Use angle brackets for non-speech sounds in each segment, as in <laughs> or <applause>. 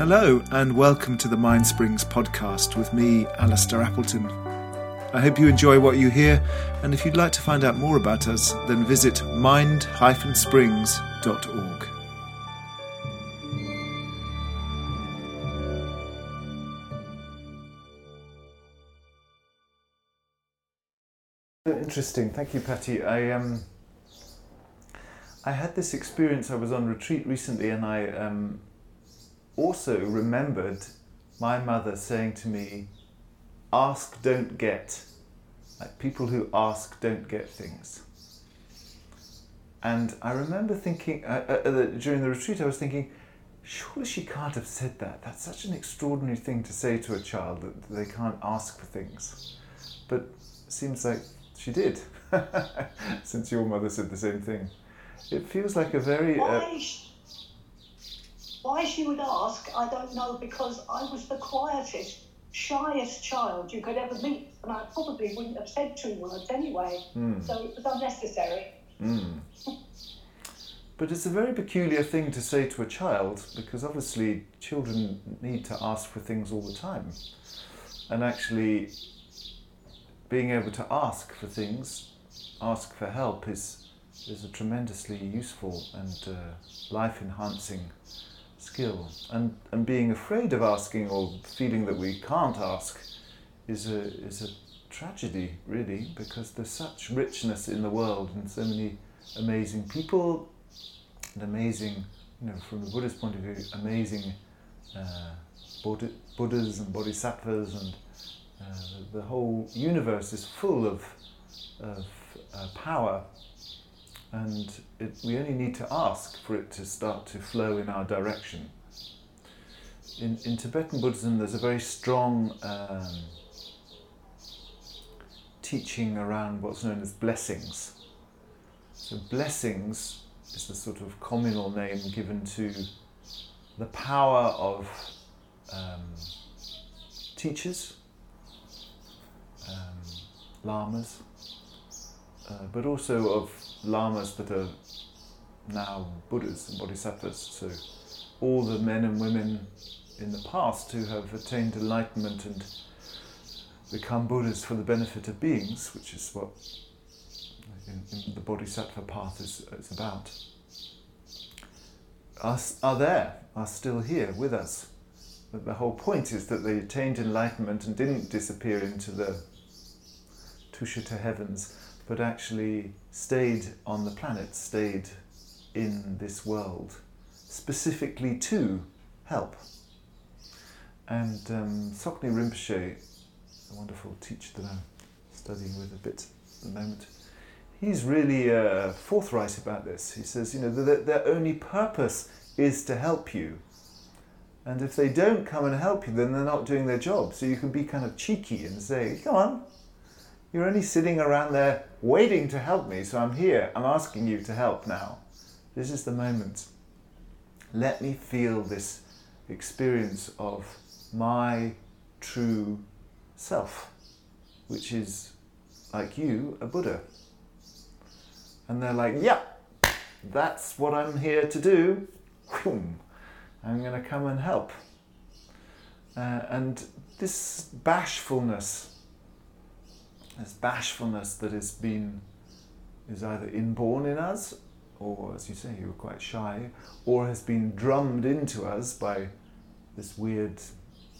Hello, and welcome to the Mind Springs podcast with me, Alistair Appleton. I hope you enjoy what you hear, and if you'd like to find out more about us, then visit mind-springs.org. Interesting, thank you, Patty. I um, I had this experience. I was on retreat recently, and I um, also remembered my mother saying to me, "Ask, don't get." Like people who ask don't get things. And I remember thinking uh, uh, during the retreat, I was thinking, surely she can't have said that. That's such an extraordinary thing to say to a child that they can't ask for things. But it seems like she did, <laughs> since your mother said the same thing. It feels like a very. Uh, why, she would ask, I don't know, because I was the quietest, shyest child you could ever meet, and I probably wouldn't have said two words anyway. Mm. So it was unnecessary. Mm. But it's a very peculiar thing to say to a child because obviously children need to ask for things all the time. And actually, being able to ask for things, ask for help, is is a tremendously useful and uh, life enhancing skill. And, and being afraid of asking or feeling that we can't ask is a, is a tragedy, really, because there's such richness in the world and so many amazing people and amazing, you know, from the Buddhist point of view, amazing uh, Buddhas and Bodhisattvas and uh, the, whole universe is full of, of uh, power and it, we only need to ask for it to start to flow in our direction. In, in Tibetan Buddhism, there's a very strong um, teaching around what's known as blessings. So, blessings is the sort of communal name given to the power of um, teachers, um, lamas, uh, but also of lamas that are now Buddhas and Bodhisattvas. So all the men and women in the past who have attained enlightenment and become Buddhas for the benefit of beings, which is what in, in the Bodhisattva path is, is about, are, are there, are still here with us. But the whole point is that they attained enlightenment and didn't disappear into the Tushita heavens, but actually stayed on the planet, stayed in this world, specifically to help. And um, Tsoknyi Rinpoche, a wonderful teacher that I'm studying with a bit at the moment, he's really uh, forthright about this. He says, you know, their only purpose is to help you. And if they don't come and help you, then they're not doing their job. So you can be kind of cheeky and say, come on, you're only sitting around there waiting to help me, so I'm here. I'm asking you to help now. This is the moment. Let me feel this experience of my true self, which is, like you, a Buddha. And they're like, yeah, that's what I'm here to do. I'm going to come and help. Uh, and this bashfulness this bashfulness that has been is either inborn in us, or as you say, you were quite shy, or has been drummed into us by this weird,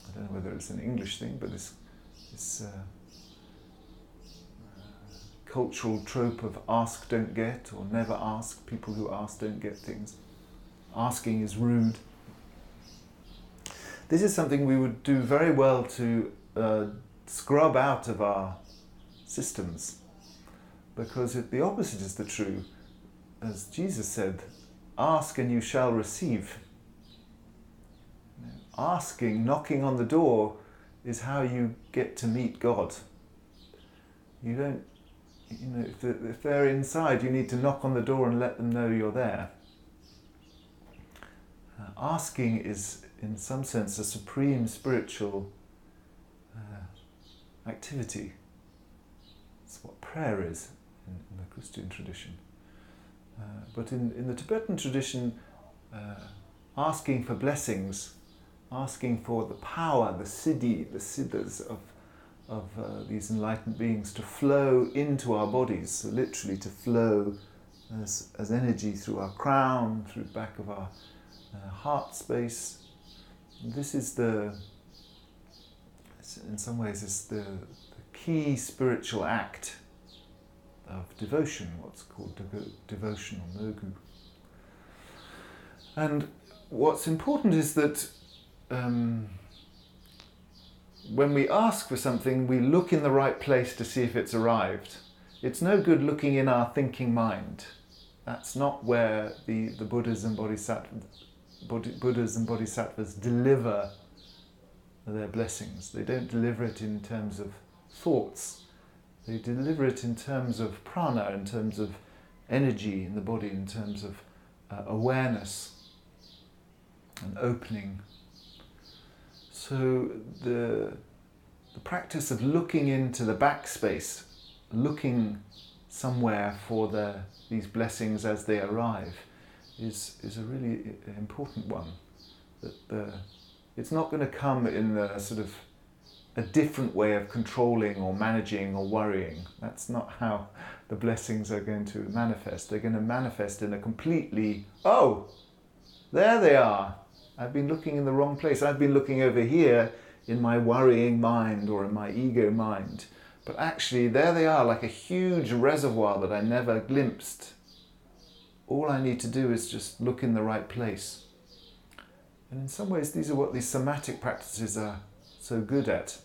I don't know whether it's an English thing, but this, this uh, cultural trope of ask, don't get, or never ask. People who ask don't get things. Asking is rude. This is something we would do very well to uh, scrub out of our systems. Because the opposite is the true. As Jesus said, ask and you shall receive. Asking, knocking on the door, is how you get to meet God. You don't, you know, if they're, if they're inside, you need to knock on the door and let them know you're there. Uh, asking is, in some sense, a supreme spiritual uh, activity. That's what prayer is in, in the Christian tradition. Uh, but in, in the Tibetan tradition, uh, asking for blessings asking for the power, the siddhi, the siddhas of, of uh, these enlightened beings to flow into our bodies, so literally to flow as, as energy through our crown, through the back of our uh, heart space. This is the, in some ways, is the key spiritual act of devotion, what's called devo- devotional mogu. And what's important is that um, when we ask for something, we look in the right place to see if it's arrived. It's no good looking in our thinking mind. That's not where the, the Buddhas and Buddhas and Bodhisattvas deliver their blessings. They don't deliver it in terms of thoughts. They deliver it in terms of prana, in terms of energy in the body, in terms of uh, awareness and opening. So the, the practice of looking into the backspace, looking somewhere for the, these blessings as they arrive, is, is a really important one. That the, it's not going to come in the sort of a different way of controlling or managing or worrying. That's not how the blessings are going to manifest. They're going to manifest in a completely, oh, there they are. I've been looking in the wrong place. I've been looking over here in my worrying mind or in my ego mind. But actually, there they are, like a huge reservoir that I never glimpsed. All I need to do is just look in the right place. And in some ways, these are what these somatic practices are so good at.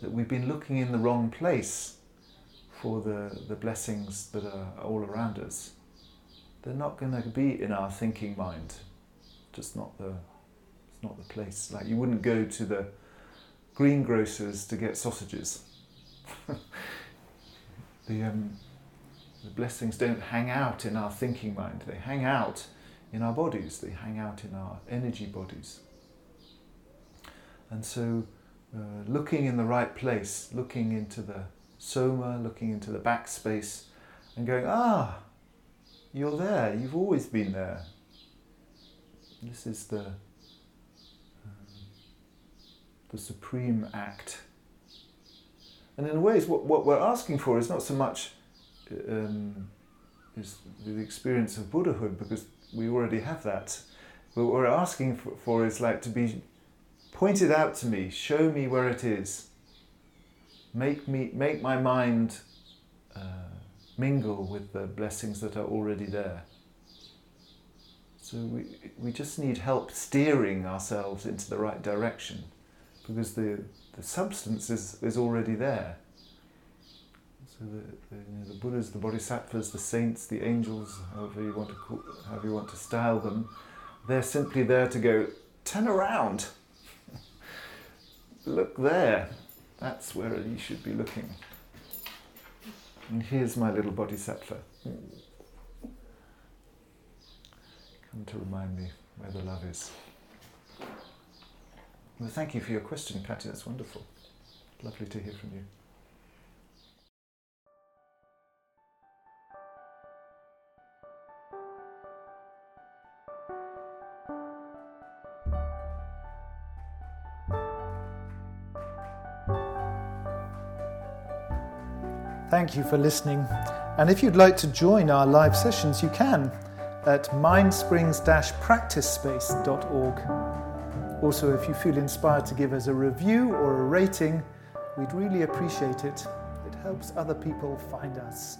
That we've been looking in the wrong place for the, the blessings that are all around us. They're not going to be in our thinking mind just not the it's not the place. Like you wouldn't go to the greengrocers to get sausages. <laughs> the um, the blessings don't hang out in our thinking mind. They hang out in our bodies. They hang out in our energy bodies. And so, uh, looking in the right place, looking into the soma, looking into the backspace, and going, ah, you're there. You've always been there. This is the um, the supreme act. And in a ways, what, what we're asking for is not so much um, is the experience of Buddhahood, because we already have that. But what we're asking for, for is like to be pointed out to me, show me where it is, make me make my mind uh, mingle with the blessings that are already there. So we, we just need help steering ourselves into the right direction because the, the substance is, is already there. So the, the, you know, the Buddhas, the Bodhisattvas, the saints, the angels, however you want to call, however you want to style them, they're simply there to go, turn around. Look there. That's where you should be looking. And here's my little bodhisattva come to remind me where the love is. Well, thank you for your question, Patty. That's wonderful. Lovely to hear from you. Thank you for listening. And if you'd like to join our live sessions, you can at mindsprings-practicespace.org. Also, if you feel inspired to give us a review or a rating, we'd really appreciate it. It helps other people find us.